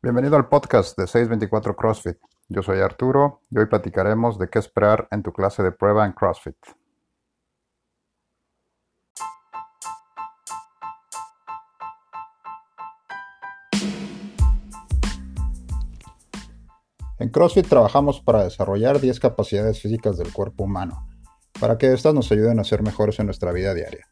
Bienvenido al podcast de 624 CrossFit. Yo soy Arturo y hoy platicaremos de qué esperar en tu clase de prueba en CrossFit. En CrossFit trabajamos para desarrollar 10 capacidades físicas del cuerpo humano, para que éstas nos ayuden a ser mejores en nuestra vida diaria,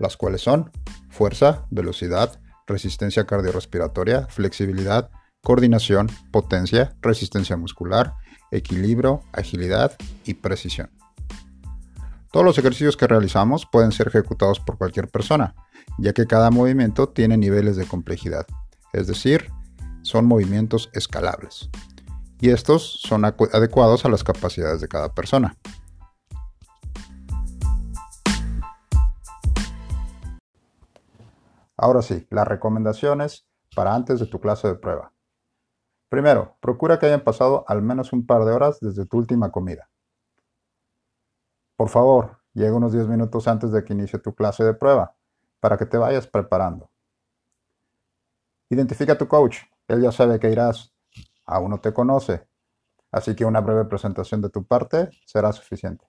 las cuales son fuerza, velocidad, resistencia cardiorrespiratoria, flexibilidad, coordinación, potencia, resistencia muscular, equilibrio, agilidad y precisión. Todos los ejercicios que realizamos pueden ser ejecutados por cualquier persona, ya que cada movimiento tiene niveles de complejidad, es decir, son movimientos escalables. Y estos son adecuados a las capacidades de cada persona. Ahora sí, las recomendaciones para antes de tu clase de prueba. Primero, procura que hayan pasado al menos un par de horas desde tu última comida. Por favor, llega unos 10 minutos antes de que inicie tu clase de prueba, para que te vayas preparando. Identifica a tu coach, él ya sabe que irás, aún no te conoce, así que una breve presentación de tu parte será suficiente.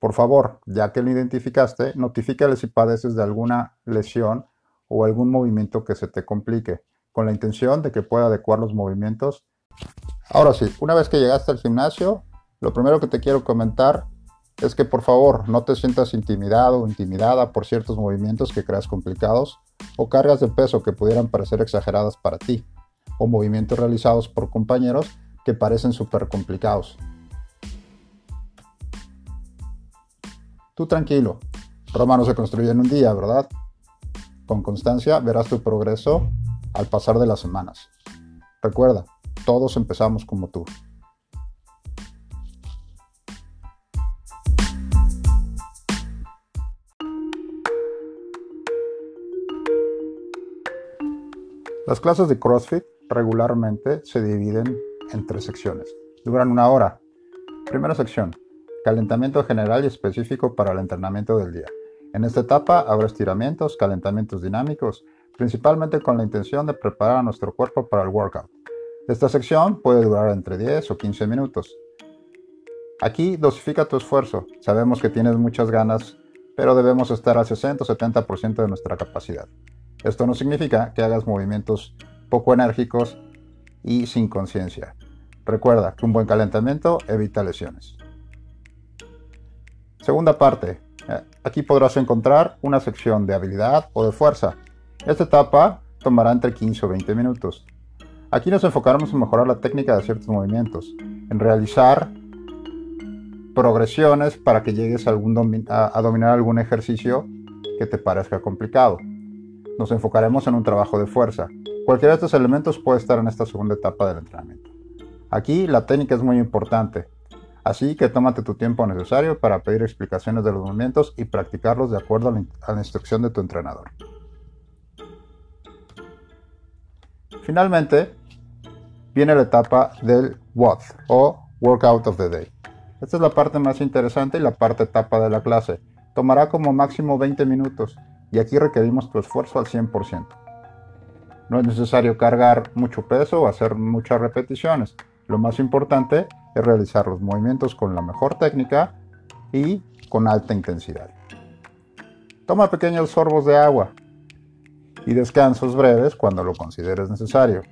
Por favor, ya que lo identificaste, notifícale si padeces de alguna lesión o algún movimiento que se te complique con la intención de que pueda adecuar los movimientos. Ahora sí, una vez que llegaste al gimnasio, lo primero que te quiero comentar es que por favor no te sientas intimidado o intimidada por ciertos movimientos que creas complicados o cargas de peso que pudieran parecer exageradas para ti o movimientos realizados por compañeros que parecen súper complicados. Tú tranquilo, Roma no se construye en un día, ¿verdad? Con constancia verás tu progreso al pasar de las semanas. Recuerda, todos empezamos como tú. Las clases de CrossFit regularmente se dividen en tres secciones. Duran una hora. Primera sección, calentamiento general y específico para el entrenamiento del día. En esta etapa habrá estiramientos, calentamientos dinámicos, principalmente con la intención de preparar a nuestro cuerpo para el workout. Esta sección puede durar entre 10 o 15 minutos. Aquí dosifica tu esfuerzo. Sabemos que tienes muchas ganas, pero debemos estar al 60 o 70% de nuestra capacidad. Esto no significa que hagas movimientos poco enérgicos y sin conciencia. Recuerda que un buen calentamiento evita lesiones. Segunda parte. Eh, aquí podrás encontrar una sección de habilidad o de fuerza esta etapa tomará entre 15 o 20 minutos. Aquí nos enfocaremos en mejorar la técnica de ciertos movimientos, en realizar progresiones para que llegues a, dominar algún ejercicio que te parezca complicado. Nos enfocaremos en un trabajo de fuerza. Cualquiera de estos elementos puede estar en esta segunda etapa del entrenamiento. Aquí la técnica es muy importante, así que tómate tu tiempo necesario para pedir explicaciones de los movimientos y practicarlos de acuerdo a la instrucción de tu entrenador. Finalmente, viene la etapa del WOD o Workout of the Day. Esta es la parte más interesante y la parte etapa de la clase. Tomará como máximo 20 minutos y aquí requerimos tu esfuerzo al 100%. No es necesario cargar mucho peso o hacer muchas repeticiones. Lo más importante es realizar los movimientos con la mejor técnica y con alta intensidad. Toma pequeños sorbos de agua y descansos breves cuando lo consideres necesario.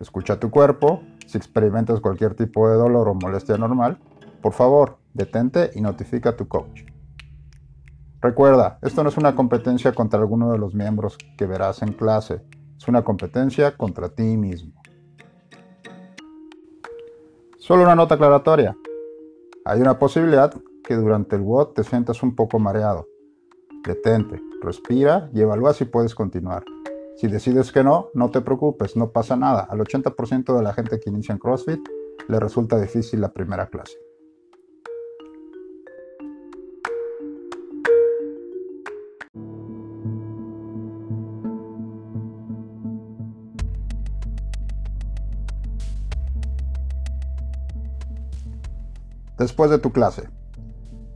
Escucha tu cuerpo. Si experimentas cualquier tipo de dolor o molestia normal, por favor, detente y notifica a tu coach. Recuerda, esto no es una competencia contra alguno de los miembros que verás en clase, es una competencia contra ti mismo. Solo una nota aclaratoria. Hay una posibilidad que durante el WOD te sientas un poco mareado. Detente, respira y evalúa si puedes continuar. Si decides que no, no te preocupes, no pasa nada. Al 80% de la gente que inicia en CrossFit le resulta difícil la primera clase. Después de tu clase.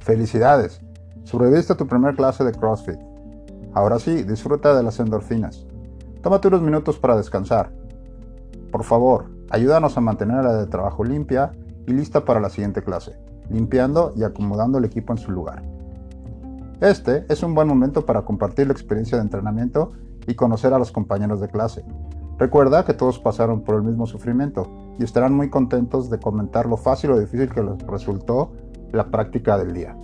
Felicidades. Sobreviviste a tu primera clase de CrossFit. Ahora sí, disfruta de las endorfinas. Tómate unos minutos para descansar. Por favor, ayúdanos a mantener la de trabajo limpia y lista para la siguiente clase, limpiando y acomodando el equipo en su lugar. Este es un buen momento para compartir la experiencia de entrenamiento y conocer a los compañeros de clase. Recuerda que todos pasaron por el mismo sufrimiento y estarán muy contentos de comentar lo fácil o difícil que les resultó la práctica del día.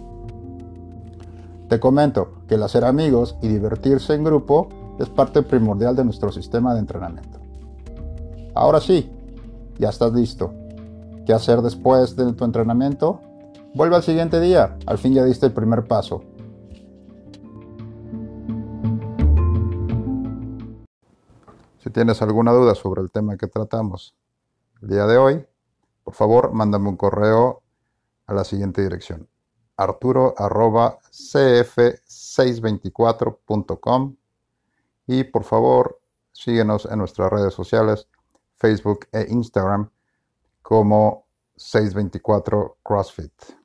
Te comento que el hacer amigos y divertirse en grupo es parte primordial de nuestro sistema de entrenamiento. Ahora sí, ya estás listo. ¿Qué hacer después de tu entrenamiento? Vuelve al siguiente día, al fin ya diste el primer paso. Si tienes alguna duda sobre el tema que tratamos el día de hoy, por favor, mándame un correo a la siguiente dirección arturo.cf624.com y por favor síguenos en nuestras redes sociales Facebook e Instagram como 624 CrossFit.